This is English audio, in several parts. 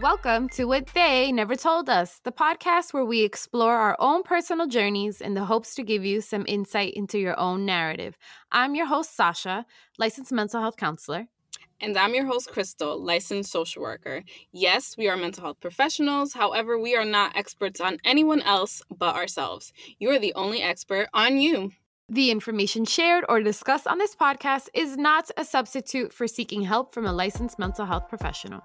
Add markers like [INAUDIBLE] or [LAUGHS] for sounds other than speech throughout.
Welcome to What They Never Told Us, the podcast where we explore our own personal journeys in the hopes to give you some insight into your own narrative. I'm your host, Sasha, licensed mental health counselor. And I'm your host, Crystal, licensed social worker. Yes, we are mental health professionals. However, we are not experts on anyone else but ourselves. You are the only expert on you. The information shared or discussed on this podcast is not a substitute for seeking help from a licensed mental health professional.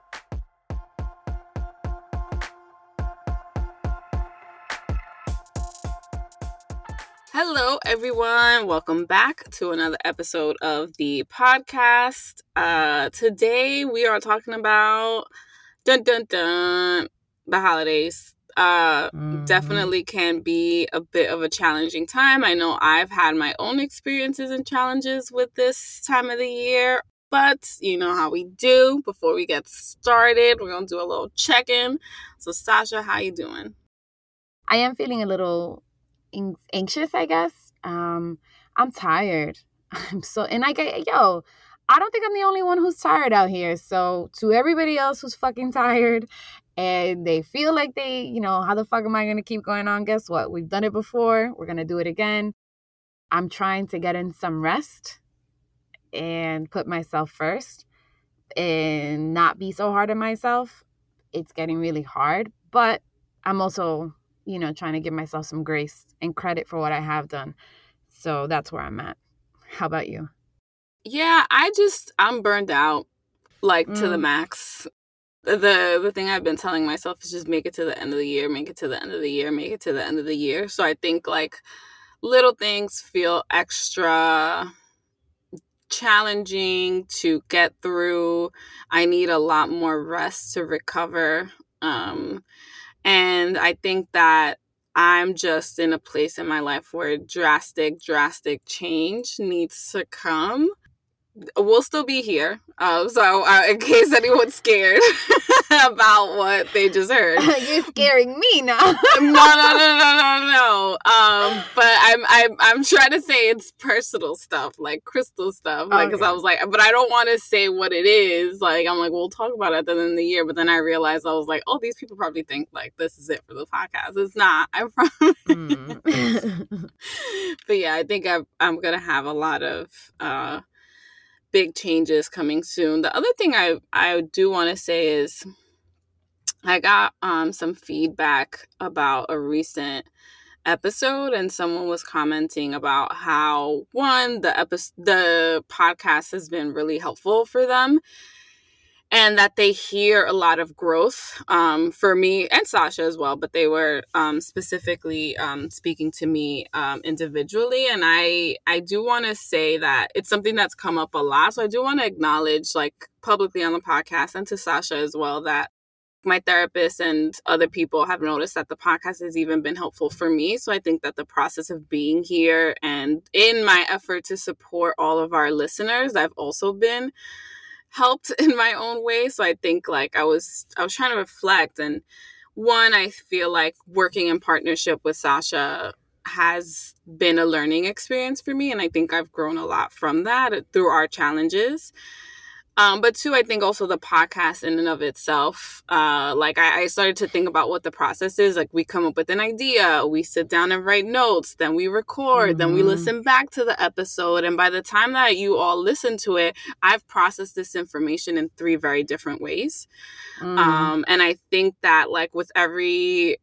Hello, everyone. Welcome back to another episode of the podcast. Uh, today we are talking about dun dun dun the holidays. Uh, mm-hmm. definitely can be a bit of a challenging time. I know I've had my own experiences and challenges with this time of the year, but you know how we do. Before we get started, we're gonna do a little check in. So, Sasha, how you doing? I am feeling a little anxious, I guess. Um, I'm tired. [LAUGHS] I'm so, and I get, yo, I don't think I'm the only one who's tired out here. So to everybody else who's fucking tired and they feel like they, you know, how the fuck am I going to keep going on? Guess what? We've done it before. We're going to do it again. I'm trying to get in some rest and put myself first and not be so hard on myself. It's getting really hard, but I'm also you know, trying to give myself some grace and credit for what I have done. So that's where I'm at. How about you? Yeah, I just I'm burned out like mm. to the mm. max. The the thing I've been telling myself is just make it to the end of the year, make it to the end of the year, make it to the end of the year. So I think like little things feel extra challenging to get through. I need a lot more rest to recover. Um and I think that I'm just in a place in my life where drastic, drastic change needs to come we'll still be here. Um, so uh, in case anyone's scared [LAUGHS] about what they just heard, [LAUGHS] you're scaring me now. no, no, no, no, no, no. Um, but I'm, I'm, I'm trying to say it's personal stuff, like crystal stuff. Like, because okay. I was like, but I don't want to say what it is. Like, I'm like, we'll talk about it at the end of the year. But then I realized I was like, oh, these people probably think like this is it for the podcast. It's not. I [LAUGHS] promise. Mm. but yeah, I think I'm, I'm gonna have a lot of. uh big changes coming soon. The other thing I I do want to say is I got um some feedback about a recent episode and someone was commenting about how one the episode the podcast has been really helpful for them and that they hear a lot of growth um, for me and Sasha as well. But they were um, specifically um, speaking to me um, individually, and I I do want to say that it's something that's come up a lot. So I do want to acknowledge, like publicly on the podcast, and to Sasha as well, that my therapist and other people have noticed that the podcast has even been helpful for me. So I think that the process of being here and in my effort to support all of our listeners, I've also been helped [LAUGHS] in my own way. So I think like I was I was trying to reflect and one I feel like working in partnership with Sasha has been a learning experience for me and I think I've grown a lot from that through our challenges. Um, but two, I think also the podcast in and of itself. Uh, like I, I, started to think about what the process is. Like we come up with an idea, we sit down and write notes, then we record, mm-hmm. then we mm-hmm. listen back to the episode. And by the time that you all listen to it, I've processed this information in three very different ways. Mm. Um, and I think that like with every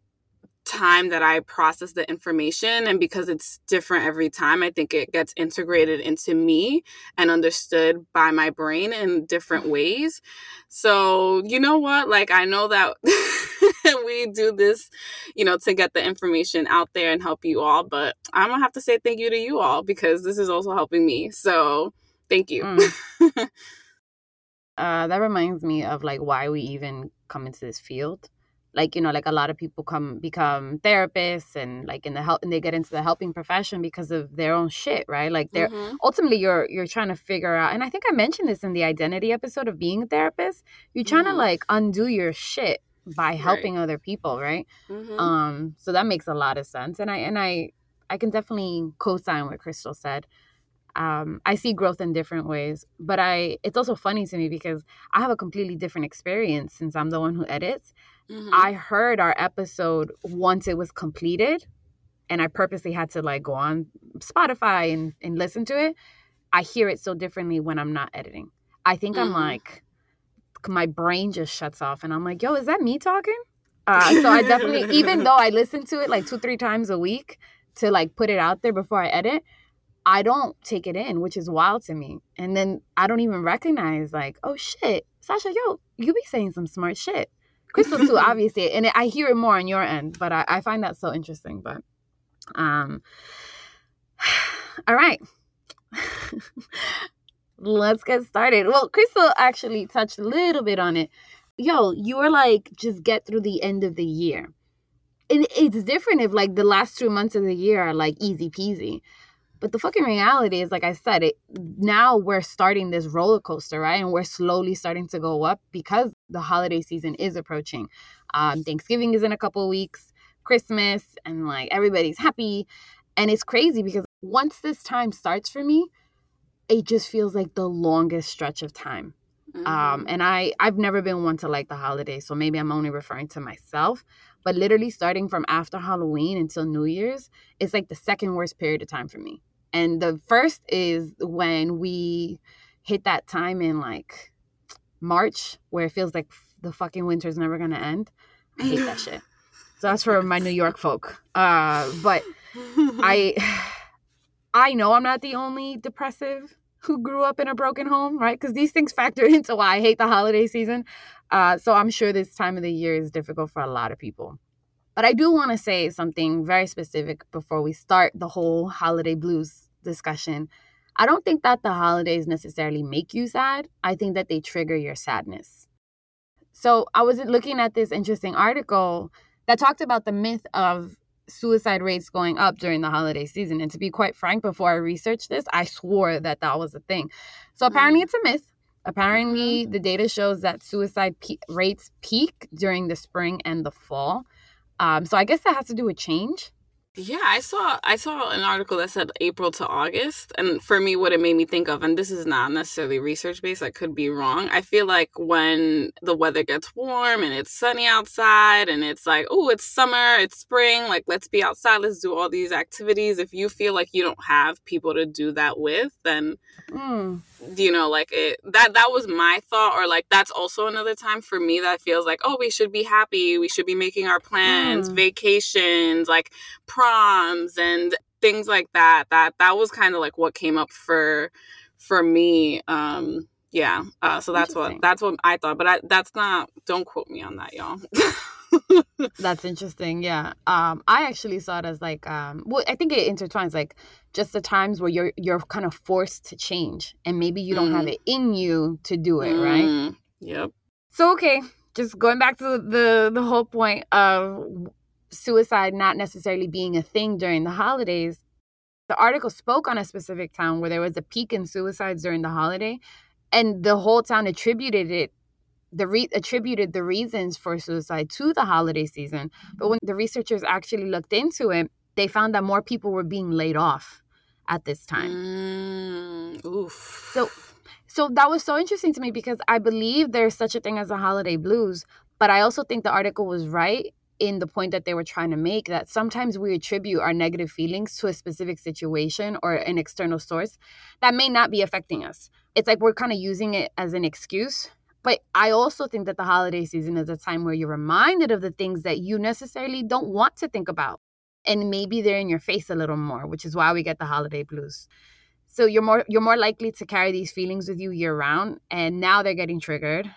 time that I process the information. And because it's different every time, I think it gets integrated into me and understood by my brain in different ways. So, you know what? Like, I know that [LAUGHS] we do this, you know, to get the information out there and help you all. But I'm going to have to say thank you to you all because this is also helping me. So, thank you. Mm. [LAUGHS] uh, that reminds me of like why we even come into this field like you know like a lot of people come become therapists and like in the help and they get into the helping profession because of their own shit right like they're mm-hmm. ultimately you're you're trying to figure out and i think i mentioned this in the identity episode of being a therapist you're trying mm-hmm. to like undo your shit by helping right. other people right mm-hmm. um so that makes a lot of sense and i and i i can definitely co-sign what crystal said Um, I see growth in different ways, but I it's also funny to me because I have a completely different experience since I'm the one who edits. Mm-hmm. I heard our episode once it was completed, and I purposely had to like go on Spotify and, and listen to it. I hear it so differently when I'm not editing. I think mm-hmm. I'm like my brain just shuts off and I'm like, yo, is that me talking? Uh, so I definitely, [LAUGHS] even though I listen to it like two, three times a week to like put it out there before I edit, I don't take it in, which is wild to me. And then I don't even recognize like, oh shit, Sasha, yo, you be saying some smart shit. Crystal too, [LAUGHS] obviously, and I hear it more on your end, but I, I find that so interesting. But, um, [SIGHS] all right. [LAUGHS] Let's get started. Well, Crystal actually touched a little bit on it. Yo, you were like, just get through the end of the year. And it's different if like the last two months of the year are like easy peasy. But the fucking reality is, like I said, it now we're starting this roller coaster, right? And we're slowly starting to go up because the holiday season is approaching. Um, Thanksgiving is in a couple weeks, Christmas, and like everybody's happy. And it's crazy because once this time starts for me, it just feels like the longest stretch of time. Um, mm-hmm. Um, and I I've never been one to like the holidays, so maybe I'm only referring to myself. But literally starting from after Halloween until New Year's, it's like the second worst period of time for me. And the first is when we hit that time in like March where it feels like the fucking winter's never gonna end. I hate that shit. So that's for my New York folk. Uh, but I [SIGHS] I know I'm not the only depressive who grew up in a broken home, right? Because these things factor [LAUGHS] into why I hate the holiday season. Uh, so I'm sure this time of the year is difficult for a lot of people. But I do want to say something very specific before we start the whole holiday blues discussion. I don't think that the holidays necessarily make you sad. I think that they trigger your sadness. So I was looking at this interesting article that talked about the myth of suicide rates going up during the holiday season. And to be quite frank, before I researched this, I swore that that was a thing. So apparently, mm. it's a myth. Apparently, mm-hmm. the data shows that suicide pe- rates peak during the spring and the fall. Um, so I guess that has to do with change. Yeah, I saw I saw an article that said April to August, and for me, what it made me think of, and this is not necessarily research based, I could be wrong. I feel like when the weather gets warm and it's sunny outside, and it's like, oh, it's summer, it's spring, like let's be outside, let's do all these activities. If you feel like you don't have people to do that with, then mm you know like it that that was my thought or like that's also another time for me that feels like oh we should be happy. We should be making our plans mm. vacations like proms and things like that that that was kind of like what came up for for me um yeah uh so that's what that's what i thought but I, that's not don't quote me on that y'all [LAUGHS] [LAUGHS] That's interesting. Yeah. Um, I actually saw it as like, um, well, I think it intertwines like just the times where you're you're kind of forced to change, and maybe you don't mm. have it in you to do it, mm. right? Yep. So okay, just going back to the the whole point of suicide not necessarily being a thing during the holidays. The article spoke on a specific town where there was a peak in suicides during the holiday, and the whole town attributed it the re- attributed the reasons for suicide to the holiday season. But when the researchers actually looked into it, they found that more people were being laid off at this time. Mm, oof. So so that was so interesting to me because I believe there's such a thing as a holiday blues, but I also think the article was right in the point that they were trying to make that sometimes we attribute our negative feelings to a specific situation or an external source that may not be affecting us. It's like we're kind of using it as an excuse but I also think that the holiday season is a time where you're reminded of the things that you necessarily don't want to think about. And maybe they're in your face a little more, which is why we get the holiday blues. So you're more you're more likely to carry these feelings with you year round and now they're getting triggered.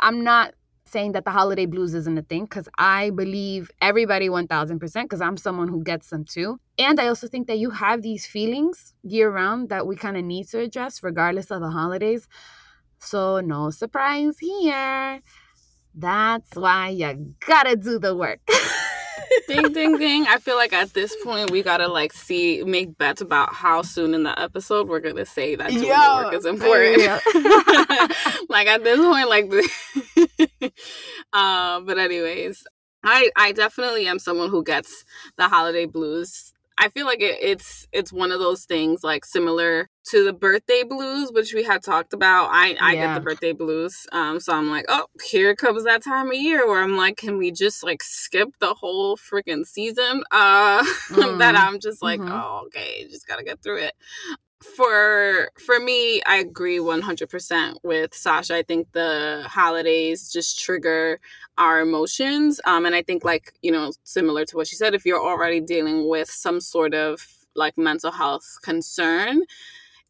I'm not saying that the holiday blues isn't a thing because I believe everybody 1000% because I'm someone who gets them too. And I also think that you have these feelings year round that we kind of need to address regardless of the holidays. So, no surprise here. That's why you gotta do the work. [LAUGHS] ding ding ding. I feel like at this point we gotta like see make bets about how soon in the episode we're gonna say that doing Yo, the work is important. [LAUGHS] Like at this point like [LAUGHS] uh, but anyways i i definitely am someone who gets the holiday blues. I feel like it, it's it's one of those things like similar to the birthday blues, which we had talked about. I I yeah. get the birthday blues. Um, so I'm like, oh, here comes that time of year where I'm like, can we just like skip the whole freaking season? Uh, mm. [LAUGHS] that I'm just like, mm-hmm. oh, okay, just gotta get through it for for me i agree 100% with sasha i think the holidays just trigger our emotions um and i think like you know similar to what she said if you're already dealing with some sort of like mental health concern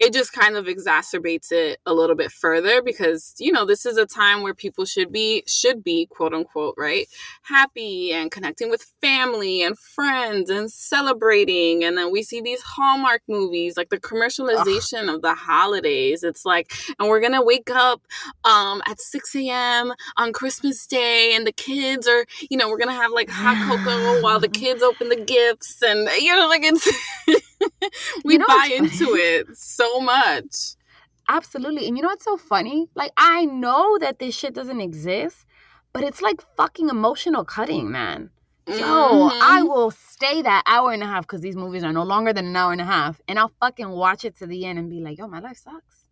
it just kind of exacerbates it a little bit further because you know this is a time where people should be should be quote unquote right happy and connecting with family and friends and celebrating and then we see these hallmark movies like the commercialization Ugh. of the holidays it's like and we're gonna wake up um at 6 a.m on christmas day and the kids are you know we're gonna have like hot cocoa while the [SIGHS] kids open the gifts and you know like it's [LAUGHS] [LAUGHS] we you know buy into it so much. Absolutely. And you know what's so funny? Like, I know that this shit doesn't exist, but it's like fucking emotional cutting, man. Yo, mm-hmm. I will stay that hour and a half because these movies are no longer than an hour and a half, and I'll fucking watch it to the end and be like, yo, my life sucks.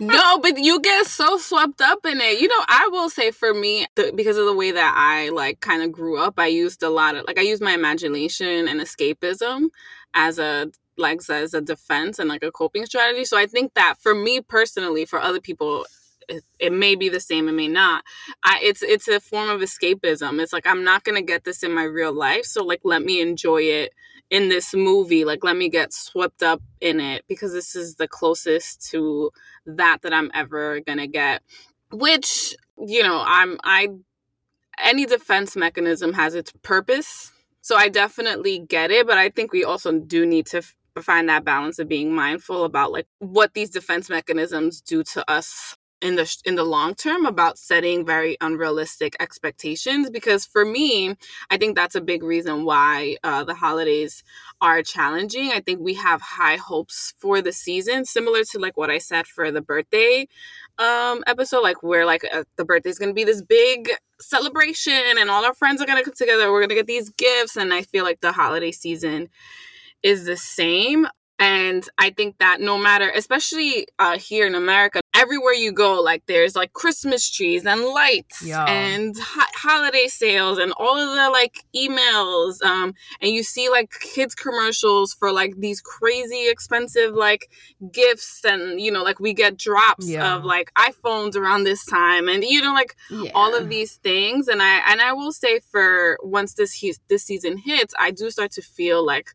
no, [LAUGHS] but you get so swept up in it. You know, I will say for me, the, because of the way that I like kind of grew up, I used a lot of like I used my imagination and escapism as a like as a defense and like a coping strategy. So I think that for me personally, for other people, it, it, may be the same it may not. I, it's it's a form of escapism. It's like i'm not gonna get this in my real life so like let me enjoy it in this movie. Like let me get swept up in it because this is the closest to that that i'm ever gonna get. Which you know i'm i any defense mechanism has its purpose so I definitely get it, but I think we also do need to f- find that balance of being mindful about like what these defense mechanisms do to us in the in the long term about setting very unrealistic expectations because for me i think that's a big reason why uh, the holidays are challenging. I think we have high hopes for the season similar to like what i said for the birthday um episode like where like uh, the birthday's to be this big celebration and all our friends are to come together. We're to get these gifts and i feel like the holiday season is the same. And i think that no matter especially uh, here in america everywhere you go like there's like christmas trees and lights yeah. and ho- holiday sales and all of the like emails um and you see like kids commercials for like these crazy expensive like gifts and you know like we get drops yeah. of like iphones around this time and you know like yeah. all of these things and i and i will say for once this he- this season hits i do start to feel like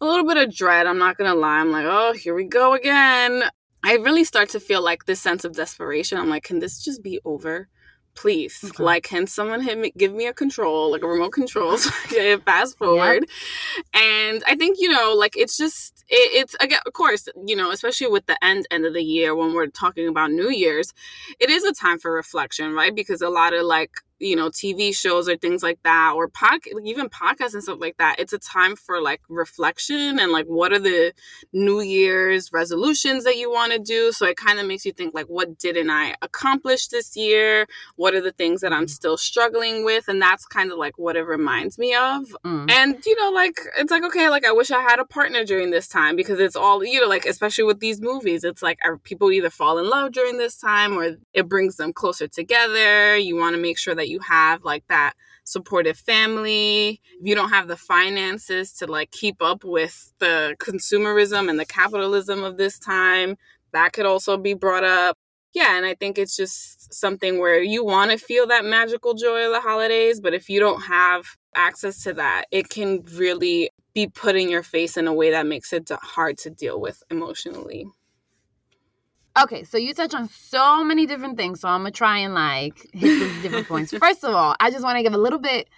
a little bit of dread. I'm not gonna lie. I'm like, oh, here we go again. I really start to feel like this sense of desperation. I'm like, can this just be over? Please, okay. like, can someone hit me, give me a control, like a remote control, [LAUGHS] so I can fast forward? Yep. And I think you know, like, it's just, it, it's again, of course, you know, especially with the end end of the year when we're talking about New Year's, it is a time for reflection, right? Because a lot of like you know tv shows or things like that or pod, even podcasts and stuff like that it's a time for like reflection and like what are the new year's resolutions that you want to do? So it kind of makes you think like what didn't i accomplish this year? What are the things that i'm mm. still struggling with? And that's kind of like what it reminds me of. Mm. and you know like it's like okay like i wish i had a partner during this time because it's all you know like especially with these movies it's like people either fall in love during this time or it brings them closer together? You want to make sure that that you have like that supportive family if you don't have the finances to like keep up with the consumerism and the capitalism of this time that could also be brought up. Yeah and i think it's just something where you want to feel that magical joy of the holidays but if you don't have access to that it can really be put in your face in a way that makes it hard to deal with emotionally Okay, so you touch on so many different things, so I'm gonna try and like hit these different points. [LAUGHS] First of all, I just want to give a little bit,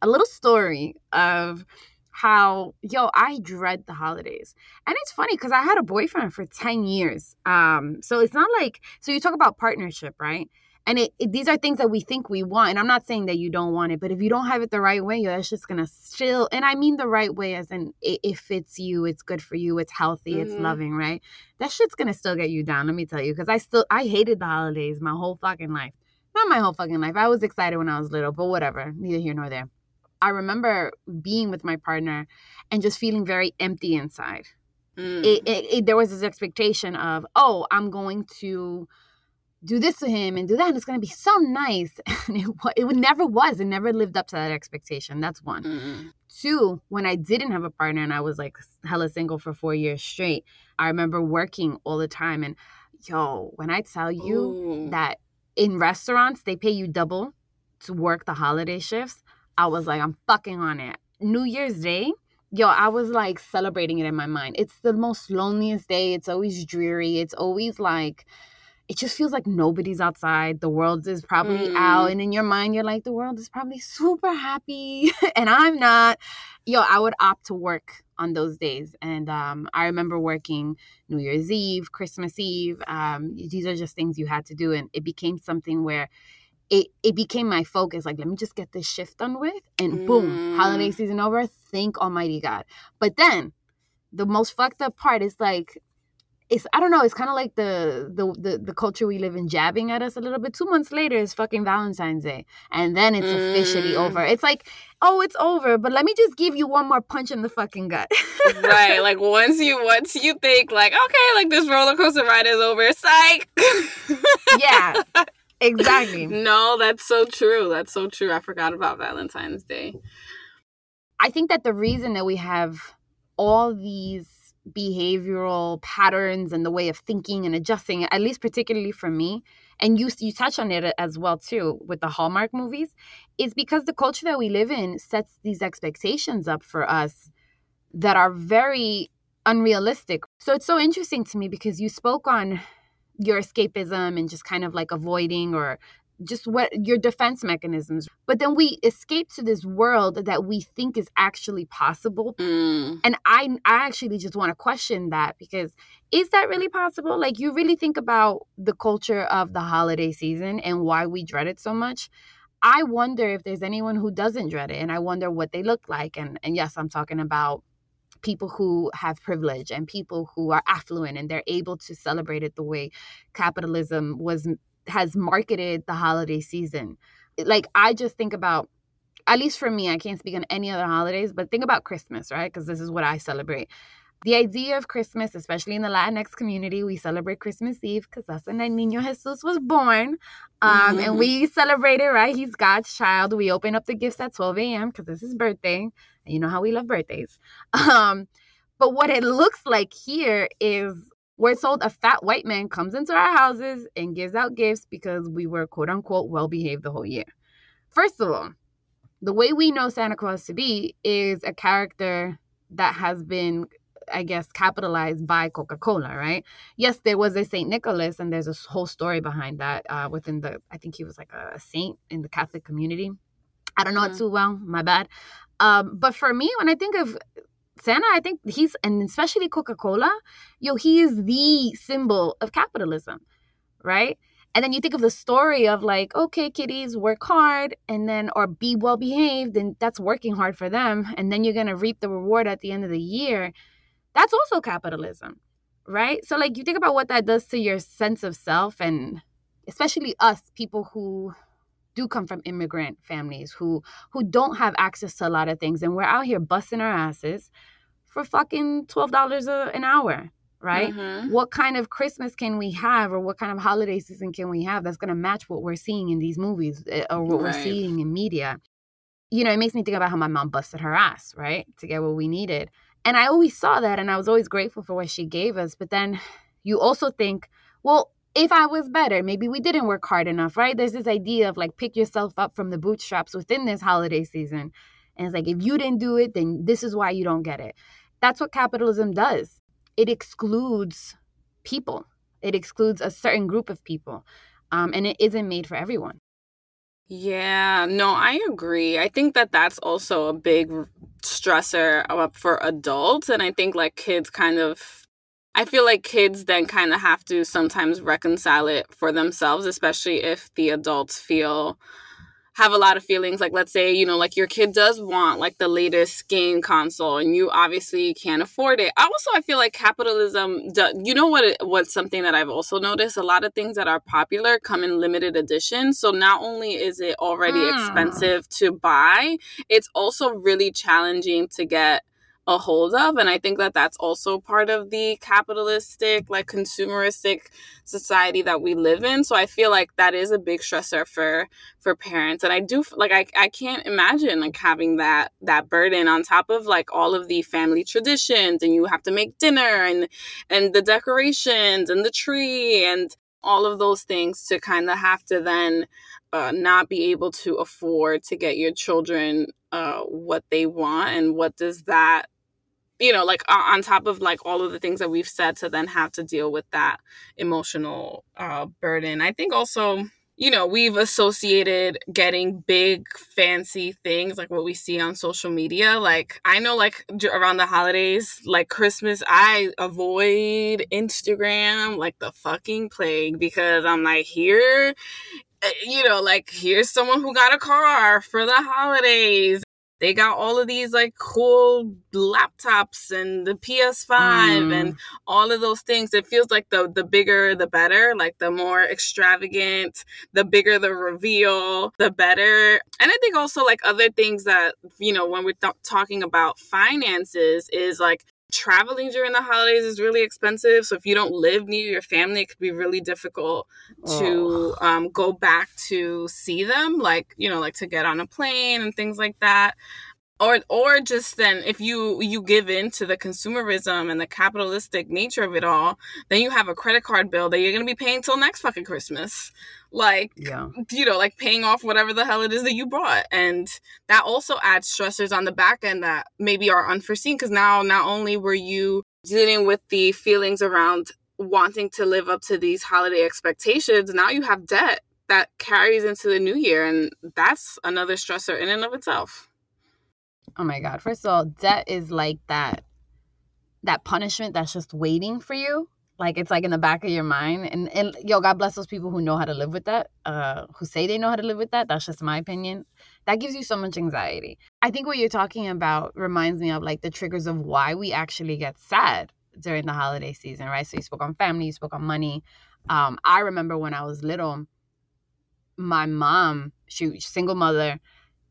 a little story of how yo I dread the holidays, and it's funny because I had a boyfriend for ten years. Um, so it's not like so you talk about partnership, right? And it, it, these are things that we think we want and i'm not saying that you don't want it but if you don't have it the right way that's just gonna still and i mean the right way as in it, it fits you it's good for you it's healthy mm-hmm. it's loving right that shit's gonna still get you down let me tell you because i still i hated the holidays my whole fucking life not my whole fucking life i was excited when i was little but whatever neither here nor there i remember being with my partner and just feeling very empty inside Mm. It, it, it, there was this expectation of, oh, I'm going to do this to him and do that, and it's going to be so nice. [LAUGHS] And it, it never was. It never lived up to that expectation. That's one. Mm-hmm. Two, when I didn't have a partner and I was like hella single for four years straight, I remember working all the time. And yo, when I tell you Ooh. that in restaurants, they pay you double to work the holiday shifts, I was like, I'm fucking on it. New Year's Day, yo, I was like celebrating it in my mind. It's the most loneliest day. It's always dreary. It's always like, it just feels like nobody's outside. The world is probably mm. out. And in your mind, you're like, the world is probably super happy [LAUGHS] and I'm not. Yo, I would opt to work on those days. And um, I remember working New Year's Eve, Christmas Eve. Um, these are just things you had to do. And it became something where it, it became my focus. Like, let me just get this shift done with. And mm. boom, holiday mm. season over. Thank Almighty God. But then the most fucked up part is like, it's I don't know. It's kind of like the, the, the the culture we live in jabbing at us a little bit. Two months later is fucking Valentine's Day, and then it's mm. officially over. It's like, oh, it's over, but let me just give you one more punch in the fucking gut. right, [LAUGHS] like once you once you think like, okay, like this roller coaster ride is over, psych. yeah, [LAUGHS] exactly. No, that's so true. That's so true. I forgot about Valentine's Day. I think that the reason that we have all these behavioral patterns and the way of thinking and adjusting at least particularly for me and you you touch on it as well too with the hallmark movies is because the culture that we live in sets these expectations up for us that are very unrealistic. So it's so interesting to me because you spoke on your escapism and just kind of like avoiding or just what your defense mechanisms. But then we escape to this world that we think is actually possible. Mm. And I I actually just want to question that because is that really possible? Like you really think about the culture of the holiday season and why we dread it so much. I wonder if there's anyone who doesn't dread it and I wonder what they look like and and yes, I'm talking about people who have privilege and people who are affluent and they're able to celebrate it the way capitalism was has marketed the holiday season. Like I just think about at least for me, I can't speak on any other holidays, but think about Christmas, right? Because this is what I celebrate. The idea of Christmas, especially in the Latinx community, we celebrate Christmas Eve because that's when Niño Jesus was born. Um, mm-hmm. And we celebrate it, right? He's God's child. We open up the gifts at 12 a.m. because this is his birthday. And you know how we love birthdays. [LAUGHS] Um, but what it looks like here is we're told a fat white man comes into our houses and gives out gifts because we were quote unquote well behaved the whole year. First of all, the way we know Santa Claus to be is a character that has been, I guess, capitalized by Coca Cola, right? Yes, there was a Saint Nicholas, and there's a whole story behind that uh, within the, I think he was like a saint in the Catholic community. I don't know mm-hmm. it too well, my bad. Um, but for me, when I think of Santa, I think he's, and especially Coca Cola, yo, he is the symbol of capitalism, right? And then you think of the story of like, okay, kiddies, work hard and then, or be well behaved, and that's working hard for them. And then you're going to reap the reward at the end of the year. That's also capitalism, right? So, like, you think about what that does to your sense of self, and especially us, people who do come from immigrant families who who don't have access to a lot of things and we're out here busting our asses for fucking $12 an hour right mm-hmm. what kind of christmas can we have or what kind of holiday season can we have that's going to match what we're seeing in these movies eh, or what right. we're seeing in media you know it makes me think about how my mom busted her ass right to get what we needed and i always saw that and i was always grateful for what she gave us but then you also think well if I was better, maybe we didn't work hard enough, right? There's this idea of like pick yourself up from the bootstraps within this holiday season. And it's like, if you didn't do it, then this is why you don't get it. That's what capitalism does. It excludes people, it excludes a certain group of people. Um, and it isn't made for everyone. Yeah, no, I agree. I think that that's also a big stressor for adults. And I think like kids kind of I feel like kids then kind of have to sometimes reconcile it for themselves, especially if the adults feel have a lot of feelings. Like let's say you know like your kid does want like the latest game console and you obviously can't afford it. Also i feel like capitalism do, you know what what's something that i've also noticed? A lot of things that are popular come in limited edition. So not only is it already mm. expensive to buy it's also really challenging to get a hold of and i think that that's also part of the capitalistic like consumeristic society that we live in. So i feel like that is a big stressor for for parents. And i do like i, I can't imagine like having that that burden on top of like all of the family traditions and you have to make dinner and and the decorations and the tree and all of those things to kind of have to then uh, not be able to afford to get your children uh, what they want. And what does that you know like on top of like all of the things that we've said to then have to deal with that emotional uh, burden. I think also you know we've associated getting big fancy things like what we see on social media. Like i know like around the holidays like christmas i avoid instagram like the fucking plague because i'm like here eh, you know like here's someone who got a car for the holidays they got all of these like cool laptops and the PS5 mm. and all of those things. It feels like the the bigger the better, like the more extravagant, the bigger the reveal, the better. And I think also like other things that, you know, when we're th- talking about finances is like traveling during the holidays is really expensive. So if you don't live near your family, it could be really difficult to oh. um, go back to see them, like you know, like to get on a plane and things like that or or just then if you you give in to the consumerism and the capitalistic nature of it all then you have a credit card bill that you're going to be paying till next fucking christmas. Like yeah. you know like paying off whatever the hell it is that you bought. And that also adds stressors on the back end that maybe are unforeseen because now not only were you dealing with the feelings around wanting to live up to these holiday expectations now you have debt that carries into the new year and that's another stressor in and of itself Oh my god. First of all, debt is like that that punishment that's just waiting for you. Like it's like in the back of your mind. And and yo, God bless those people who know how to live with that, uh, who say they know how to live with that. That's just my opinion. That gives you so much anxiety. I think what you're talking about reminds me of like the triggers of why we actually get sad during the holiday season, right? So you spoke on family, you spoke on money. Um, I remember when I was little, my mom, she single mother,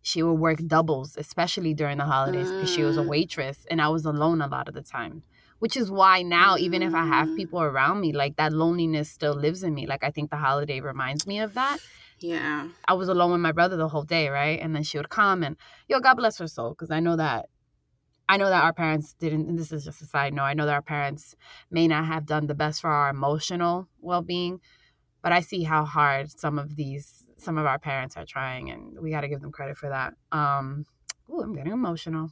she would work doubles, especially during the holidays, because mm. she was a mm. waitress and I was alone a lot of the time. Which is why now, even if I have mm. people around me, like that loneliness still lives in me. Like I think the holiday reminds me of that. Yeah. I was alone with my brother the whole day, right? And then she would come and, yo, God bless her soul, because I know that I know that our parents didn't, and this is just a side note, I know that our parents may not have done the best for our emotional well being, but I see how hard some of these some of our parents are trying and we got to give them credit for that um ooh, i'm getting emotional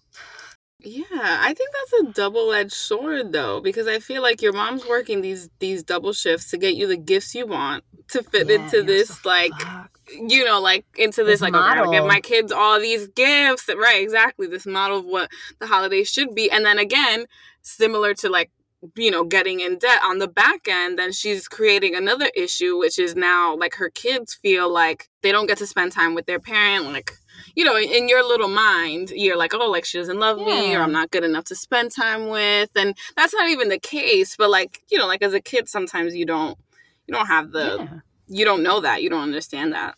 yeah i think that's a double-edged sword though because i feel like your mom's working these these double shifts to get you the gifts you want to fit yeah, into this so like fucked. you know like into this, this like model. okay, i give my kids all these gifts right exactly this model of what the holidays should be and then again similar to like you know getting in debt on the back end then she's creating another issue which is now like her kids feel like they don't get to spend time with their parent like you know in your little mind you're like oh like she doesn't love yeah. me or i'm not good enough to spend time with and that's not even the case but like you know like as a kid sometimes you don't you don't have the yeah. you don't know that you don't understand that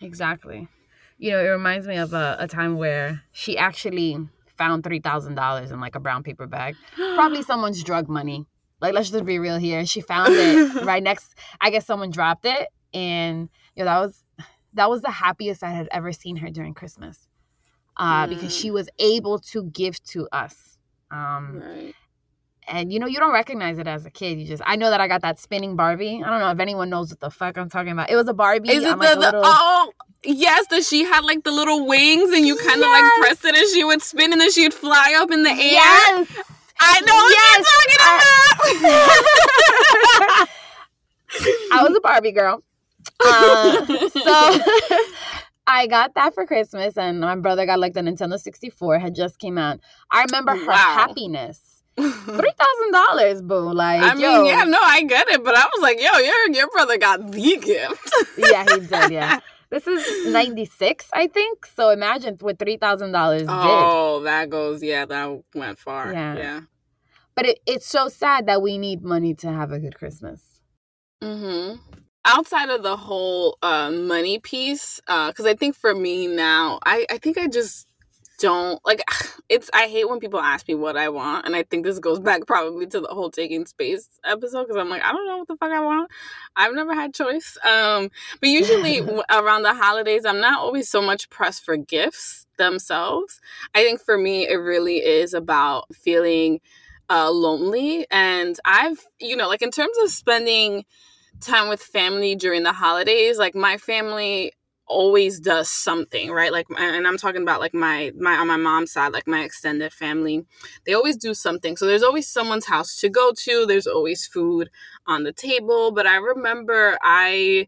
exactly you know it reminds me of a, a time where she actually found three thousand dollars in like a brown paper bag. [GASPS] Probably someone's drug money. Like let's just be real here. She found it [LAUGHS] right next. I guess someone dropped it, and you know that was that was the happiest I had ever seen her during Christmas, uh, mm. because she was able to give to us. Um, right. And you know you don't recognize it as a kid. You just I know that I got that spinning Barbie. I don't know if anyone knows what the fuck I'm talking about. It was a Barbie. Is it like, the, little... oh Yes, that she had like the little wings and you kind of yes. like pressed it and she would spin and then she'd fly up in the air. Yes. I know yes. you're talking about. [LAUGHS] I was a Barbie girl. Uh, so [LAUGHS] I got that for Christmas and my brother got like the Nintendo 64 had just came out. I remember her wow. happiness. [LAUGHS] Three thousand dollars, boo. Like I mean, yo. yeah, no, I get it, but I was like, yo, your your brother got the gift. [LAUGHS] yeah, he did, yeah. [LAUGHS] This is 96, I think. So imagine with $3,000. Oh, did. that goes, yeah, that went far. Yeah. yeah. But it, it's so sad that we need money to have a good Christmas. Mm-hmm. Outside of the whole uh, money piece, because uh, I think for me now, I, I think I just don't like [SIGHS] it's I hate when people ask me what I want and I think this goes back probably to the whole taking space episode cuz I'm like I don't know what the fuck I want. I've never had choice. Um but usually [LAUGHS] around the holidays I'm not always so much pressed for gifts themselves. I think for me it really is about feeling uh lonely and I've you know like in terms of spending time with family during the holidays like my family always does something right? Like and i'm talking about like my my on my mom's side like my extended family they always do something. So there's always someone's house to go to there's always food on the table but i remember i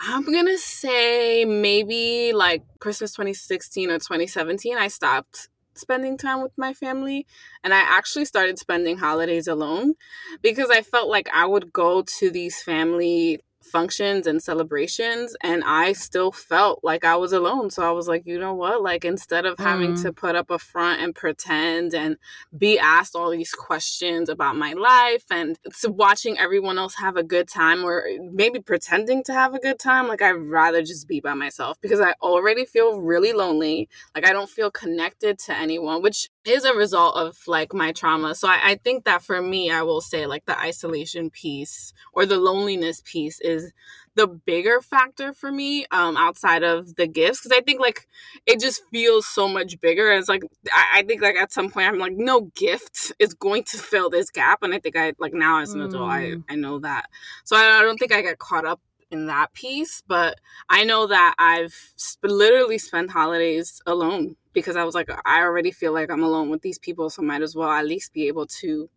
i'm gonna say maybe like christmas 2016 or 2017 i stopped spending time with my family and I actually started spending holidays alone because I felt like I would go to these family functions and celebrations and I still felt like I was alone. So I was like, you know what? Like instead of having mm. to put up a front and pretend and be asked all these questions about my life and watching everyone else have a good time or maybe pretending to have a good time, like I'd rather just be by myself because I already feel really lonely. Like I don't feel connected to anyone, which is a result of like my trauma. So I, I think that for me, I will say like the isolation piece or the loneliness piece is the bigger factor for me um outside of the gifts because i think like it just feels so much bigger it's like I, I, think like at some point i'm like no gift is going to fill this gap and i think i like now as an mm. adult i mm. i know that so I, I don't think i get caught up in that piece but i know that i've sp- literally spent holidays alone because i was like i already feel like i'm alone with these people so might as well at least be able to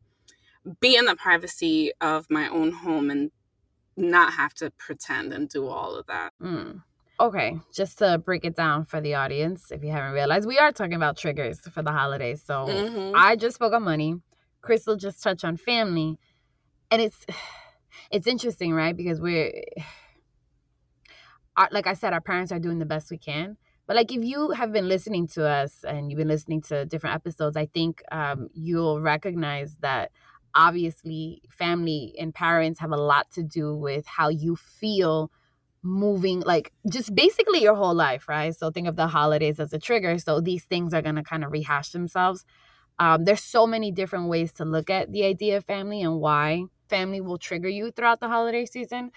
be in the privacy of my own home and not have to pretend and do all of that. Mm. Okay, just to break it down for the audience, if you haven't realized, we are talking about triggers for the holidays. So mm-hmm. I just spoke on money. Crystal just touched on family, and it's [SIGHS] it's interesting, right? Because we're [SIGHS] like I said, our parents are doing the best we can. But like if you have been listening to us and you've been listening to different episodes, I think um, you'll recognize that obviously family and parents have a lot to do with how you feel moving like just basically your whole life right? So think of the holidays as a trigger so these things are going to kind of rehash themselves. Um, there's so many different ways to look at the idea of family and why family will trigger you throughout the holiday season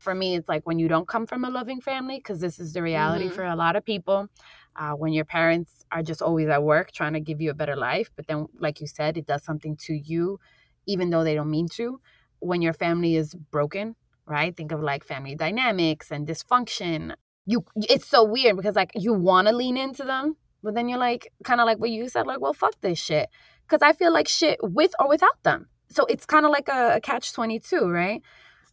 for me it's like when you don't come from a loving family because this is the reality mm-hmm. for a lot of people uh, when your parents are just always at work trying to give you a better life but then like you said it does something to you even though they don't mean to. When your family is broken, right? Think of like family dynamics and dysfunction. You it's so weird because like you want to lean into them, but then you're like kind of like what you said like, well, fuck this shit cuz I feel like shit with or without them. So it's kind of like a, a catch 22, right?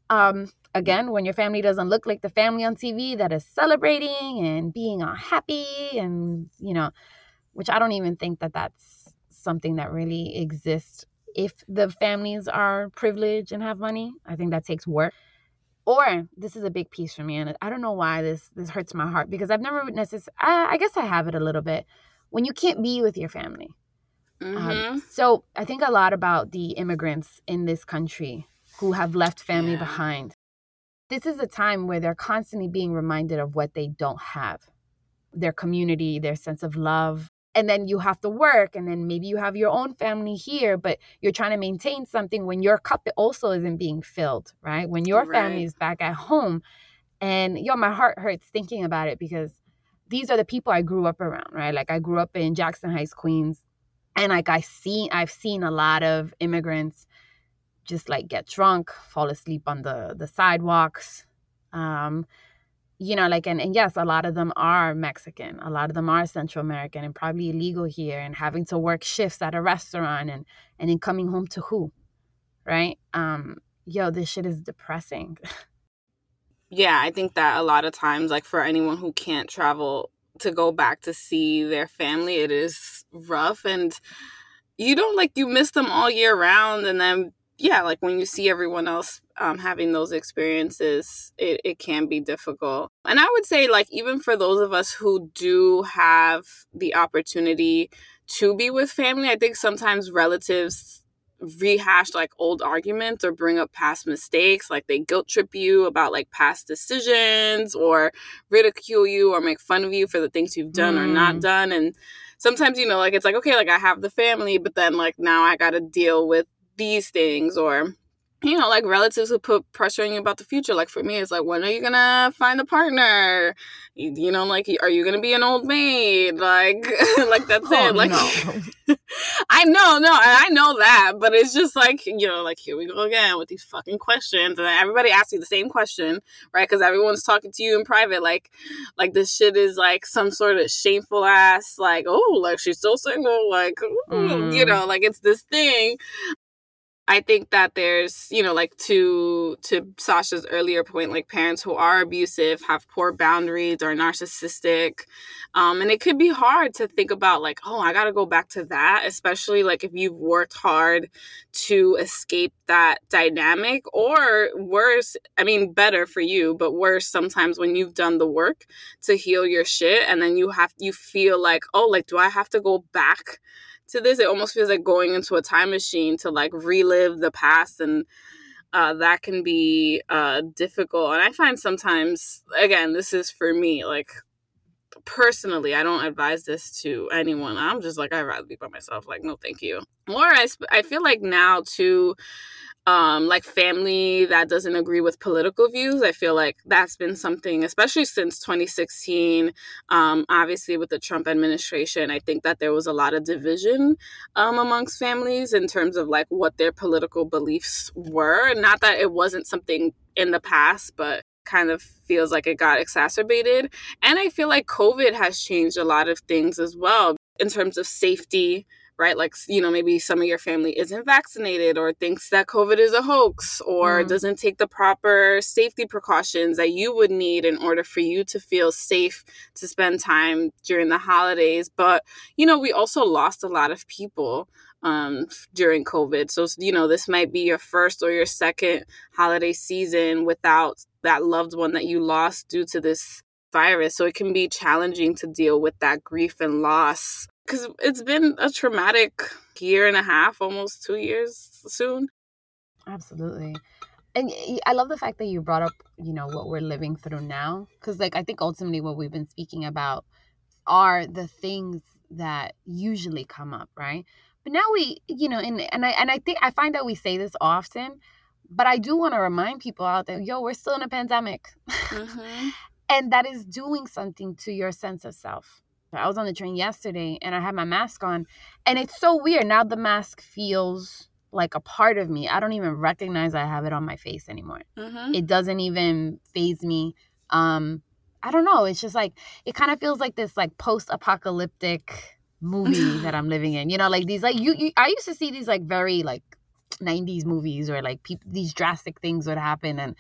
Um again, when your family doesn't look like the family on TV that is celebrating and being all happy and, you know, which I don't even think that that's something that really exists if the families are privileged and have money. I think that takes work. Or this is a big piece for me, and I don't know why this this hurts my heart because I've never necessarily. I, I guess I have it a little bit when you can't be with your family. Um, mm-hmm. Um, so I think a lot about the immigrants in this country who have left family yeah. behind. This is a time where they're constantly being reminded of what they don't have their community, their sense of love, and then you have to work and then maybe you have your own family here but you're trying to maintain something when your cup also isn't being filled right? When your right. family is back at home. And yo my heart hurts thinking about it because these are the people i grew up around right? Like i grew up in jackson heights queens and like i see i've seen a lot of immigrants just like get drunk fall asleep on the the sidewalks um you know, like, and, and yes, a lot of them are Mexican, a lot of them are Central American and probably illegal here and having to work shifts at a restaurant and, and then coming home to who, right? Um, yo, this shit is depressing. [LAUGHS] yeah, I think that a lot of times, like for anyone who can't travel to go back to see their family, it is rough and you don't like you miss them all year round and then yeah, like when you see everyone else um, having those experiences, it, it can be difficult. And I would say, like, even for those of us who do have the opportunity to be with family, I think sometimes relatives rehash like old arguments or bring up past mistakes like they guilt trip you about like past decisions or ridicule you or make fun of you for the things you've done mm. or not mm. done and sometimes you know like it's like okay like i have the family but then like now i gotta deal with these things or you know, like relatives who put pressure on you about the future. Like for me, it's like, when are you gonna find a partner? You, you know, like, are you gonna be an old maid? Like, [LAUGHS] like that's oh, it. Like, no. [LAUGHS] I know, no, I know that, but it's just like, you know, like here we go again with these fucking questions, and everybody asks you the same question, right? Because everyone's talking to you in private, like, like this shit is like some sort of shameful ass, like, oh, like she's still single, like, mm. you know, like it's this thing I think that there's, you know, like to to Sasha's earlier point, like parents who are abusive have poor boundaries or narcissistic, um, and it could be hard to think about like, oh, I got to go back to that, especially like if you've worked hard to escape that dynamic, or worse, I mean, better for you, but worse sometimes when you've done the work to heal your shit, and then you have you feel like, oh, like do I have to go back? To this it almost feels like going into a time machine to like relive the past and uh, that can be uh, difficult and i find sometimes again this is for me like personally i don't advise this to anyone i'm just like i'd rather be by myself like no thank you or i, I feel like now too um, like family that doesn't agree with political views. I feel like that's been something, especially since 2016. Um, obviously, with the Trump administration, I think that there was a lot of division um, amongst families in terms of like what their political beliefs were. Not that it wasn't something in the past, but kind of feels like it got exacerbated. And I feel like COVID has changed a lot of things as well in terms of safety right? Like, you know, maybe some of your family isn't vaccinated or thinks that COVID is a hoax or mm. doesn't take the proper safety precautions that you would need in order for you to feel safe to spend time during the holidays. But, you know, we also lost a lot of people um, during COVID. So, you know, this might be your first or your second holiday season without that loved one that you lost due to this virus. So it can be challenging to deal with that grief and loss because it's been a traumatic year and a half, almost two years soon. Absolutely. And I love the fact that you brought up, you know, what we're living through now. Because, like, I think ultimately what we've been speaking about are the things that usually come up, right? But now we, you know, and, and I and I think I find that we say this often, but I do want to remind people out there, yo, we're still in a pandemic. Mm-hmm. [LAUGHS] and that is doing something to your sense of self I was on the train yesterday and I had my mask on, and it's so weird. Now the mask feels like a part of me. I don't even recognize I have it on my face anymore. Mm-hmm. It doesn't even faze me. Um, I don't know. It's just like it kind of feels like this like post-apocalyptic movie that [LAUGHS] I'm living in. You know, like these like you, you I used to see these like very like 90s movies where like people these drastic things would happen and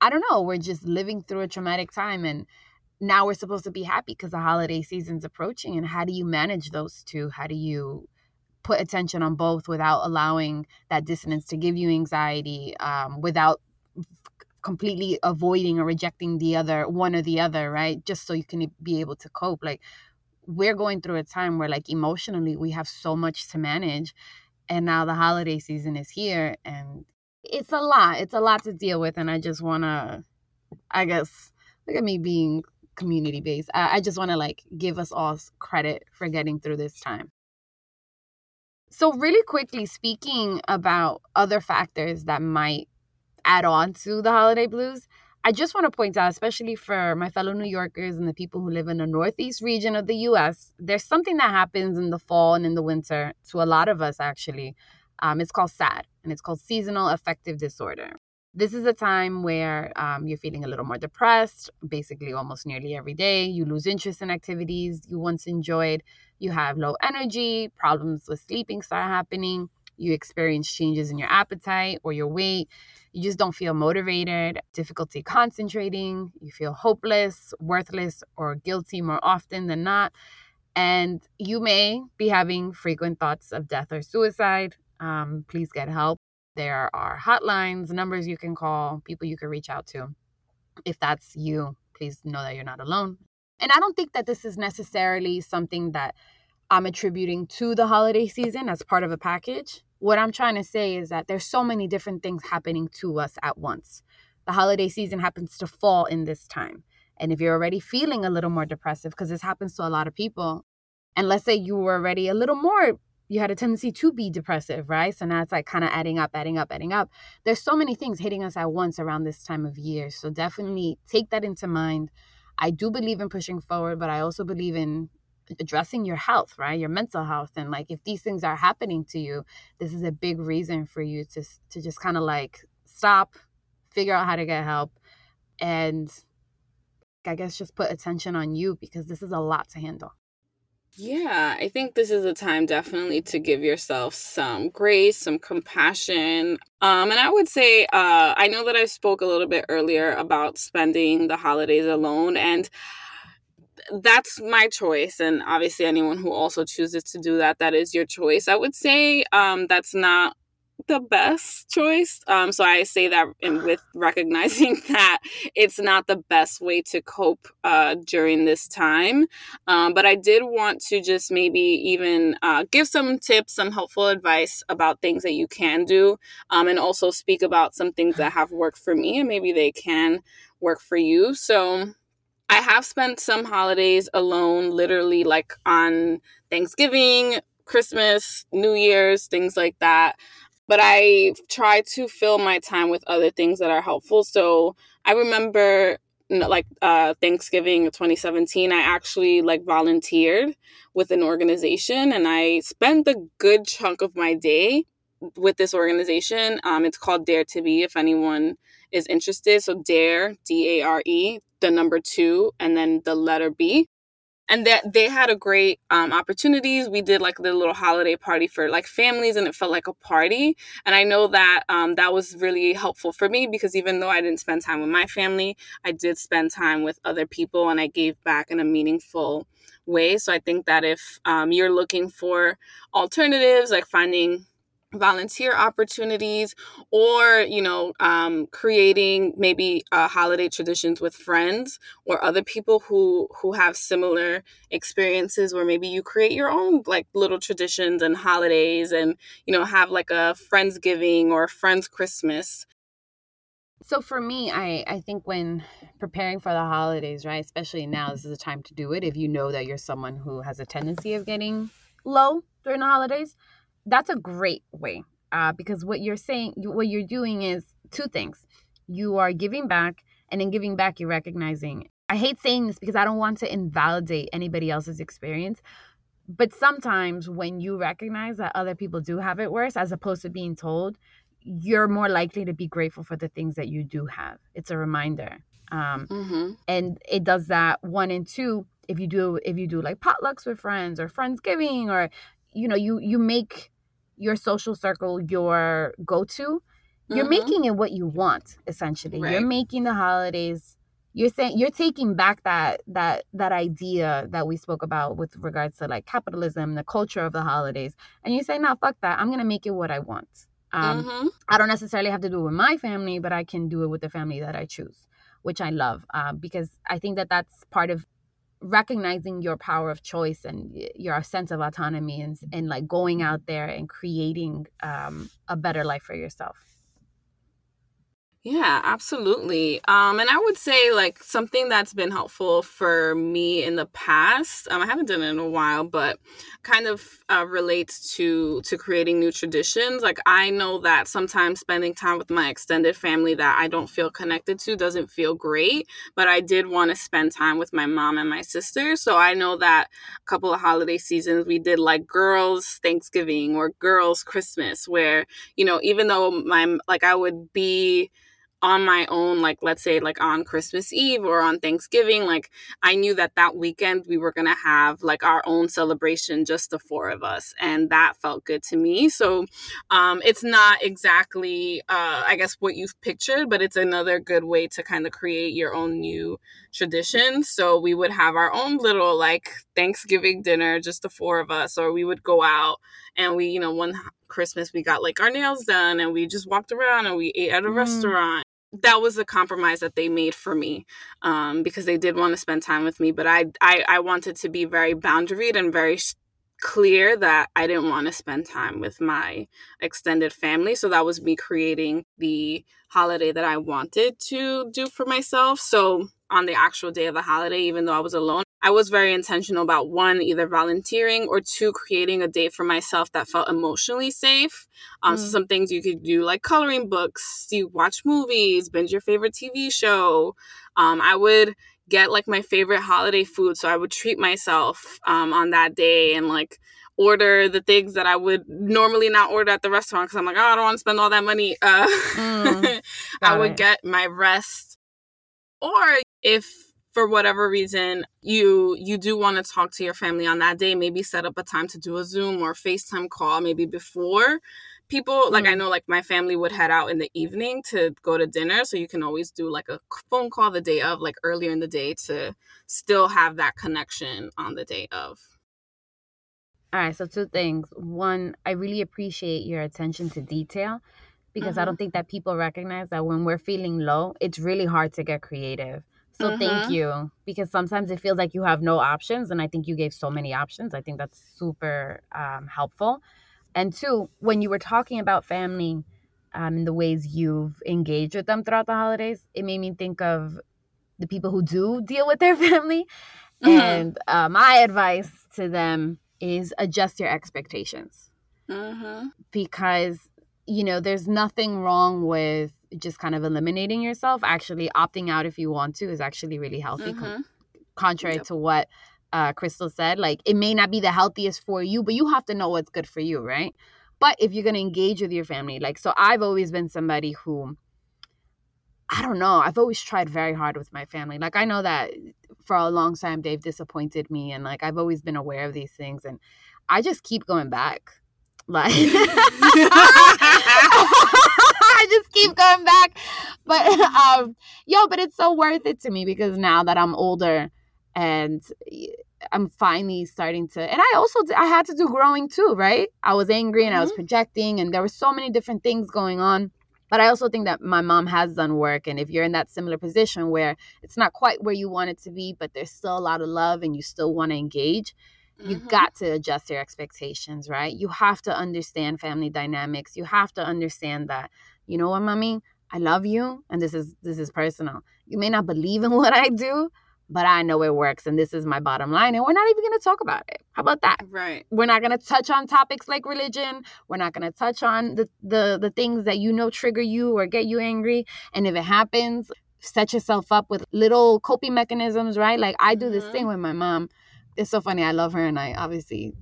I don't know, we're just living through a traumatic time and now we're supposed to be happy because the holiday season's approaching and how do you manage those two how do you put attention on both without allowing that dissonance to give you anxiety um, without completely avoiding or rejecting the other one or the other right just so you can be able to cope like we're going through a time where like emotionally we have so much to manage and now the holiday season is here and it's a lot it's a lot to deal with and i just want to i guess look at me being community based. I, I just want to like give us all credit for getting through this time. So, really quickly, speaking about other factors that might add on to the holiday blues, I just want to point out, especially for my fellow New Yorkers and the people who live in the Northeast region of the US, there's something that happens in the fall and in the winter to a lot of us, actually. Um, it's called SAD, and it's called seasonal affective disorder. This is a time where um, you're feeling a little more depressed, basically almost nearly every day. You lose interest in activities you once enjoyed. You have low energy, problems with sleeping start happening. You experience changes in your appetite or your weight. You just don't feel motivated, difficulty concentrating. You feel hopeless, worthless, or guilty more often than not. And you may be having frequent thoughts of death or suicide. Um, please get help. There are hotlines, numbers you can call, people you can reach out to. If that's you, please know that you're not alone. And I don't think that this is necessarily something that I'm attributing to the holiday season as part of a package. What I'm trying to say is that there's so many different things happening to us at once. The holiday season happens to fall in this time. And if you're already feeling a little more depressive, because this happens to a lot of people, And let's say you were already a little more you had a tendency to be depressive, right? So now it's like kind of adding up, adding up, adding up. There's so many things hitting us at once around this time of year. So definitely take that into mind. I do believe in pushing forward, but I also believe in addressing your health, right? Your mental health. And like if these things are happening to you, this is a big reason for you to to just kind of like stop, figure out how to get help and I guess just put attention on you because this is a lot to handle. Yeah, I think this is a time definitely to give yourself some grace, some compassion. Um, and I would say, uh, I know that I spoke a little bit earlier about spending the holidays alone, and that's my choice. And obviously, anyone who also chooses to do that, that is your choice. I would say um, that's not the best choice. Um, so I say that in, [SIGHS] with recognizing [LAUGHS] that it's not the best way to cope uh, during this time. Um, but I did want to just maybe even uh, give some tips, some helpful advice about things that you can do, um, and also speak about some things that [SIGHS] have worked for me and maybe they can work for you. So I have spent some holidays alone, literally like on Thanksgiving, Christmas, New Year's, things like that but I try to fill my time with other things that are helpful. So I remember like uh, Thanksgiving 2017, I actually like volunteered with an organization and I spent a good chunk of my day with this organization. Um, it's called Dare to Be if anyone is interested. So Dare, D A R E, the number two, and then the letter B. And that they had a great um, opportunities. We did like the little holiday party for like families and it felt like a party. And i know that um, that was really helpful for me because even though i didn't spend time with my family i did spend time with other people and i gave back in a meaningful way. So i think that if um, you're looking for alternatives like finding volunteer opportunities or you know um, creating maybe uh, holiday traditions with friends or other people who who have similar experiences where maybe you create your own like little traditions and holidays and you know have like a friendsgiving or friends christmas. So for me i i think when preparing for the holidays right especially now this is a time to do it if you know that you're someone who has a tendency of getting low during the holidays that's a great way uh, because what you're saying, what you're doing is two things. You are giving back, and in giving back, you're recognizing. I hate saying this because I don't want to invalidate anybody else's experience. But sometimes when you recognize that other people do have it worse, as opposed to being told, you're more likely to be grateful for the things that you do have. It's a reminder. Um, mm-hmm. And it does that one and two. If you do, if you do like potlucks with friends or friendsgiving, or you know, you you make your social circle your go-to you're mm-hmm. making it what you want essentially right. you're making the holidays you're saying you're taking back that that that idea that we spoke about with regards to like capitalism the culture of the holidays and you say no fuck that i'm gonna make it what i want um, mm-hmm. i don't necessarily have to do it with my family but i can do it with the family that i choose which i love uh, because i think that that's part of recognizing your power of choice and your sense of autonomy and, and like going out there and creating um, a better life for yourself yeah, absolutely. Um, and I would say like something that's been helpful for me in the past. Um, I haven't done it in a while, but kind of uh, relates to to creating new traditions. Like I know that sometimes spending time with my extended family that I don't feel connected to doesn't feel great, but I did want to spend time with my mom and my sister. So I know that a couple of holiday seasons we did like girls Thanksgiving or girls Christmas, where you know even though my like I would be on my own like let's say like on christmas eve or on thanksgiving like i knew that that weekend we were gonna have like our own celebration just the four of us and that felt good to me. So um it's not exactly uh i guess what you've pictured but it's another good way to kind of create your own new tradition. So we would have our own little like thanksgiving dinner just the four of us or we would go out and we you know one christmas we got like our nails done and we just walked around and we ate at a mm. restaurant that was the compromise that they made for me um, because they did want to spend time with me but I, I i wanted to be very boundaried and very clear that i didn't want to spend time with my extended family so that was me creating the holiday that i wanted to do for myself so on the actual day of the holiday, even though I was alone. I was very intentional about one, either volunteering or two, creating a day for myself that felt emotionally safe. Um, mm. So some things you could do like coloring books, you watch movies, binge your favorite TV show. Um, I would get like my favorite holiday food, so I would treat myself um, on that day and like order the things that I would normally not order at the restaurant because I'm like, oh, I don't want to spend all that money. Uh, mm, [LAUGHS] I would it. get my rest. Or if for whatever reason you you do want to talk to your family on that day maybe set up a time to do a zoom or facetime call maybe before people mm-hmm. like i mm. know like my family would head out in the evening to go to dinner so you can always do like a phone call the day of like earlier in the day to still have that connection on the day of all right so two things one i really appreciate your attention to detail because mm-hmm. i don't think that people recognize that when we're feeling low it's really hard to get creative so mm-hmm. thank you because sometimes it feels like you have no options, and I think you gave so many options. I think that's super um, helpful. And two, when you were talking about family um, and the ways you've engaged with them throughout the holidays, it made me think of the people who do deal with their [LAUGHS] family. Mm-hmm. And uh, my advice to them is adjust your expectations. Mm-hmm. Because, you know, there's nothing wrong with just kind of eliminating yourself. Actually, opting out if you want to is actually really healthy, mm-hmm. contrary yep. to what uh, Crystal said. Like, it may not be the healthiest for you, but you have to know what's good for you, right? But if you're going to engage with your family, like, so I've always been somebody who, I don't know, I've always tried very hard with my family. Like, I know that for a long time, they've disappointed me, and like, I've always been aware of these things, and I just keep going back. Like, [LAUGHS] [LAUGHS] [LAUGHS] just keep going back. But [LAUGHS] um, yo, but it's so worth it to me because now that I'm older and I'm finally starting to, and I also I had to do growing too, right? I was angry and mm-hmm. I was mm-hmm. projecting, and there were so many different things going on. But I also think that my mom has done work, and if you're in that similar position where it's not quite where you want it to be, but there's still a lot of love and you still want to engage, you mm-hmm. got to adjust your expectations, right? You have to understand family dynamics. You have to understand that you know what, mommy? I love you and this is this is personal. You may not believe in [LAUGHS] what I do, but I know it works and this is my bottom line and we're not even going to talk about it. How about that? Right. We're not going to touch on topics like religion. We're not going to touch on the, the the things that you know trigger you or get you angry and if it happens, set yourself up with little coping mechanisms, right? Like I do mm-hmm. this thing mm-hmm. with my mom. It's so funny. I love her and I obviously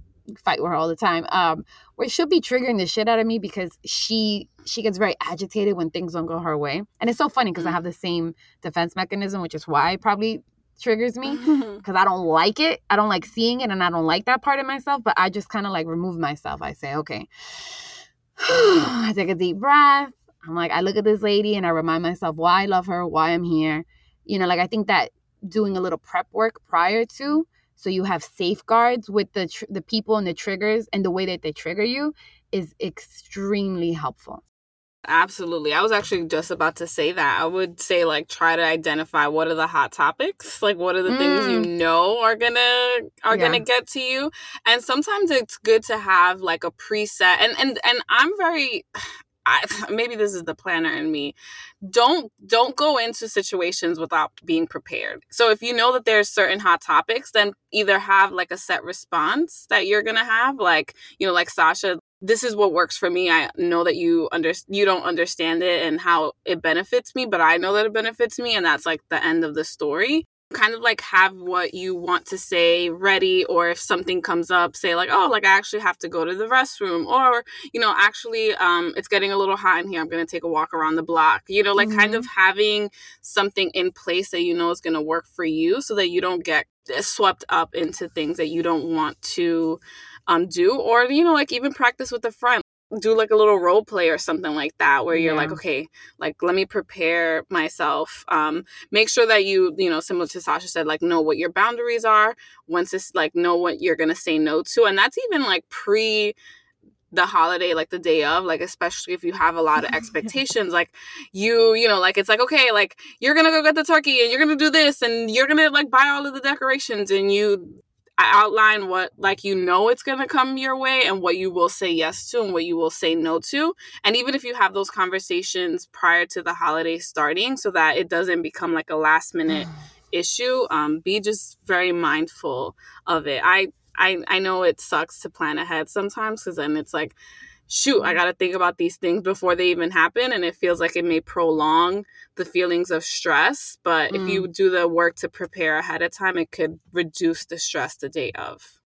fight with her all the time. Um, where she'll be triggering the shit out of me because she she gets very agitated when things don't go her way. And it's so funny because mm-hmm. I mm. have the same defense mechanism, which is why it probably triggers me [LAUGHS] because I don't like it. I don't like seeing it and I don't like that part of myself, but I just kind of like remove myself. I say, okay. [SIGHS] I take a deep breath. I'm like, I look at this lady and I remind myself why I love her, why I'm here. You know, like I think that doing a little prep work prior to so you have safeguards with the tr- the people and the triggers and the way that they trigger you is extremely helpful Absolutely. I was actually just about to say that. I would say like try to identify what are the hot topics, like what are the mm. things you mm. know are to are yeah. to get to you. And sometimes it's good to have like a preset and and and I'm very I, [LAUGHS] maybe this is the planner in me. Don't don't go into situations without being prepared. So if you know that there's certain hot topics then either have like a set response that you're gonna have like you know like sasha this is what works for me. I know that you under you don't understand it and how it benefits me but i know that it benefits me and that's like the end of the story kind of like have what you want to say ready or if something comes up say like oh like i actually have to go to the restroom or you know actually um it's getting a little hot in here i'm gonna take a walk around the block you know like mm-hmm. kind of having something in place that you know is gonna work for you so that you don't get swept up into things that you don't want to um do or you know like even practice with a friend do like a little role play or something like that where you're yeah. like okay like let me prepare myself um make sure that you you know similar to sasha said like know what your boundaries are once it's like know what you're gonna say no to and that's even like pre the holiday like the day of like especially if you have a lot of [LAUGHS] expectations like you you know like it's like okay like you're gonna go get the turkey and you're gonna do this and you're gonna like buy all of the decorations and you outline what like you know it's going to come your way and what you will say yes to and what you will say no to. And even if you have those conversations prior to the holiday starting so that it doesn't become like a last minute issue um, be just very mindful of it. I i, I know it sucks to plan ahead sometimes because then it's like shoot, I got to think about these things before they even happen. And it feels like it may prolong the feelings of stress. But mm. if you mm. do the work to prepare ahead of time, it could reduce the stress the day of.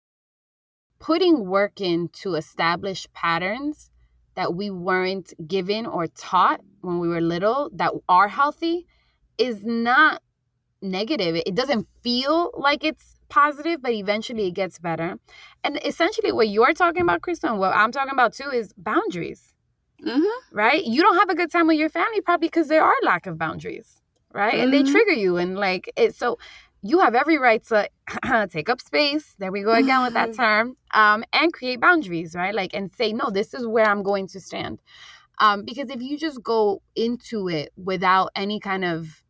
Putting work in to establish patterns that we weren't given or taught when we were little that are healthy is not negative. It doesn't feel like it's positive, but eventually it gets better. And essentially, what you're talking about, Crystal, and what I'm talking about too, is boundaries. Mm-hmm. Right? You don't have a good time with your family probably because there are lack of boundaries, right? Mm-hmm. And they mm-hmm. trigger you, and like it. So you have every right to [CLEARS THROAT] take up space. There we go again with that [LAUGHS] term. Um, and create boundaries, right? Like and say no. This is where I'm going to stand. Um, because if you just go into it without any kind of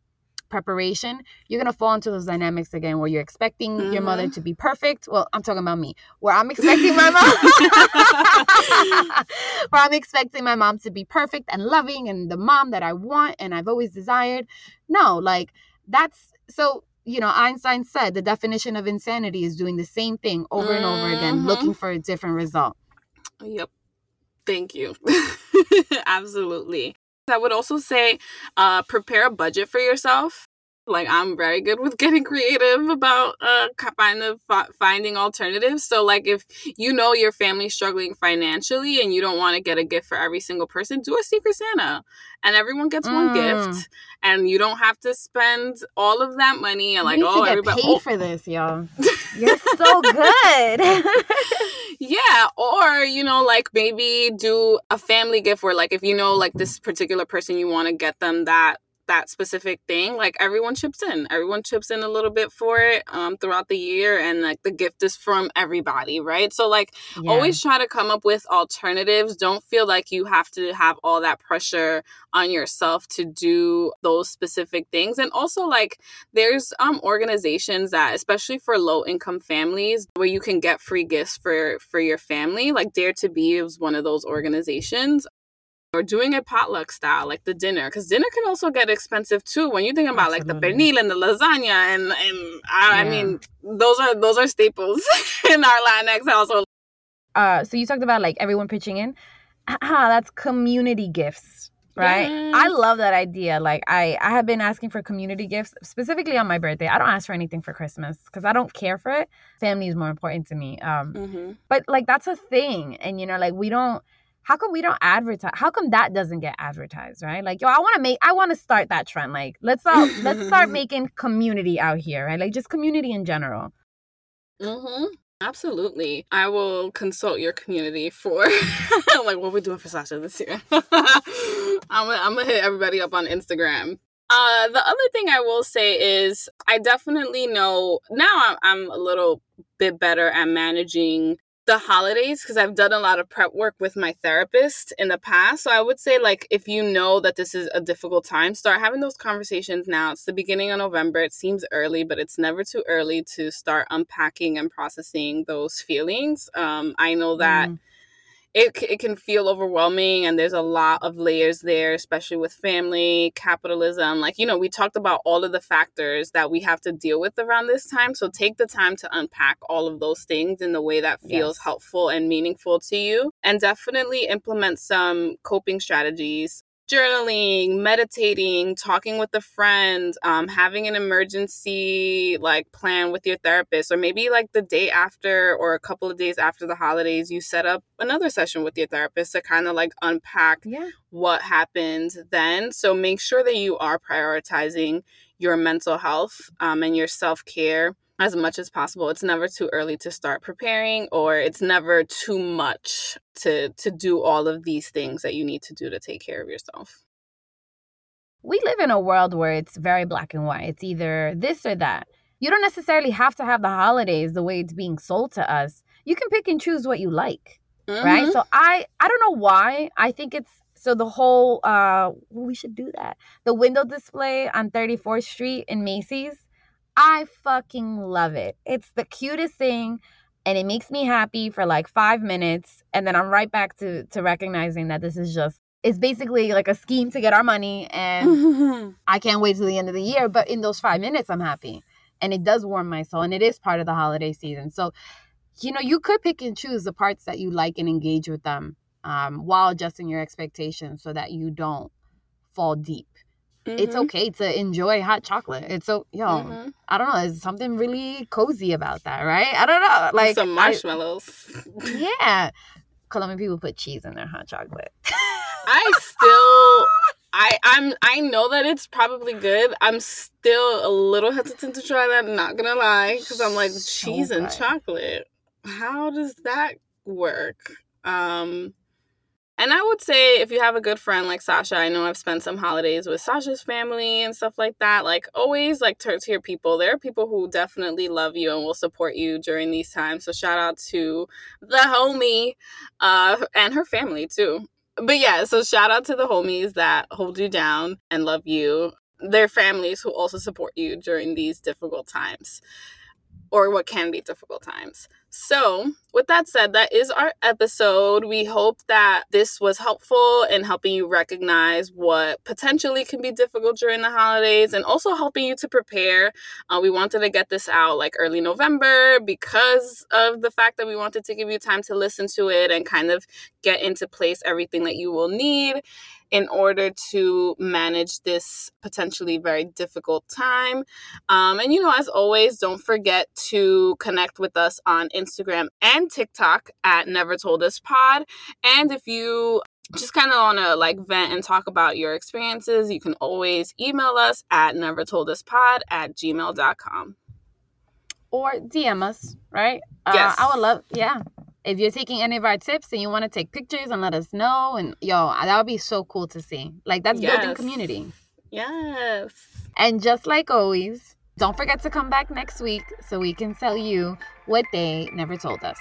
preparation, you're gonna fall into those dynamics again where you're expecting mm-hmm. your mother mm-hmm. to be perfect. Well, I'm talking about me, where I'm expecting my mom [LAUGHS] [LAUGHS] where I'm expecting my mom to be perfect and loving and the mom that I want and I've always desired. No, like that's so you know, Einstein said the definition of insanity is doing the same thing over mm-hmm. and over again, mm-hmm. looking for a different result. Yep. Thank you. [LAUGHS] Absolutely. I would also say uh, prepare a budget for yourself. Like I'm very good with getting [LAUGHS] creative about uh, kind of finding alternatives. So like if you know your family's struggling financially and you don't want to get a gift for every single person, do a secret Santa, and everyone gets mm. one gift, and you don't have to spend all of that money and like oh everybody paid oh. for this, y'all. [LAUGHS] You're so good. [LAUGHS] yeah, or you know like maybe do a family gift where like if you know like this particular person you want to get them that that specific thing, like everyone chips in. Everyone chips in a little bit for it um, throughout the year, and like the gift is from everybody, right? So like yeah. always try to come up with alternatives. Don't feel like you have to have all that pressure on yourself to do those specific things. And also like there's um organizations that especially for low income families where you can get free gifts for for your family. Like Dare to Be is one of those organizations or doing a potluck style, like the dinner, because dinner can also get expensive too. When you think about Absolutely. like the pernil and the lasagna, and and I, yeah. I mean those are those are staples [LAUGHS] in our Latinx household. Uh, so you talked about like everyone pitching in. [CLEARS THROAT] Ah, that's community gifts, right? Yes. I love that idea. Like I, I have been asking for community gifts specifically on my birthday. I don't ask for anything for Christmas because I don't care for it. Family is more important to me. Um, mm-hmm. but like that's a thing, and you know, like we don't how come we don't advertise how come that doesn't get advertised right like yo i want to make i want to start that trend like let's all let's start [LAUGHS] making community out here right like just community in general mm-hmm Absolutely. I will consult your community for [LAUGHS] like what we're doing for Sasha this year. [LAUGHS] I'm gonna, I'm gonna hit everybody up on Instagram. Uh, the other thing I will say is I definitely know now I'm, I'm a little bit better at managing the holidays because I've done a lot of prep work with my therapist in the past. So I would say, like, if you know that this is a difficult time, start having those conversations now. It's the beginning of November. It seems early, but it's never too early to start unpacking and processing those feelings. Um, I know that. Mm it, it can feel overwhelming and there's a lot of layers there especially with family capitalism like you know we talked about all of the factors that we have to deal with around this time so take the time to unpack all of those things in the way that feels yes. helpful and meaningful to you and definitely implement some coping strategies journaling, meditating, talking with a friend, um, having an emergency like plan with your therapist, or maybe like the day after or a couple of days after the holidays, you set up another session with your therapist to kind of like unpack yeah. what happened then. So make sure that you are prioritizing your mental health um, and your self care as much as possible. It's never too early to start preparing or it's never too much to to do all of these things that you need to do to take care of yourself. We live in a world where it's very black and white. It's either this or that. You don't necessarily have to have the holidays the way it's being sold to us. You can pick and choose what you like. Mm-hmm. Right? So I I don't know why. I think it's so the whole uh we should do that. The window display on 34th Street in Macy's I fucking love it. It's the cutest thing and it makes me happy for like 5 minutes and then I'm right back to to recognizing that this is just it's basically like a scheme to get our money and [LAUGHS] I can't wait till the end of the year, but in those 5 minutes I'm happy. And it does warm my soul and it is part of the holiday season. So you know, you could pick and choose the parts that you like and engage with them um, while adjusting your expectations so that you don't fall deep. Mm-hmm. It's okay to enjoy hot chocolate. It's so yo, mm-hmm. I don't know. There's something really cozy about that, right? I don't know. Like some marshmallows. I, [LAUGHS] yeah, Colombian people put cheese in their hot chocolate. I still, I I'm I know that it's probably good. I'm still a little hesitant to try that. Not gonna lie, because I'm like so cheese good. and chocolate. How does that work? Um, and I would say if you have a good friend like Sasha, I know I've spent some holidays with Sasha's family and stuff like that. Like always like to your people. There are people who definitely love you and will support you during these times. So shout out to the homie uh and her family too. But yeah, so shout out to the homies that hold you down and love you. Their families who also support you during these difficult times or what can be difficult times. So, with that said, that is our episode. We hope that this was helpful in helping you recognize what potentially can be difficult during the holidays and also helping you to prepare. Uh, we wanted to get this out like early November because of the fact that we wanted to give you time to listen to it and kind of get into place everything that you will need in order to manage this potentially very difficult time. Um, and, you know, as always, don't forget to connect with us on Instagram and TikTok at Never Told Us Pod. And if you just kind of want to like vent and talk about your experiences, you can always email us at never told us pod at gmail.com. Or DM us, right? Uh, yes. Uh, I would love, yeah if you're taking any of our tips and you want to take pictures and let us know and yo uh, that would be so cool to see. Like that's yes. building community. Yes. And just like always don't forget to come back next week so we can tell you what they never told us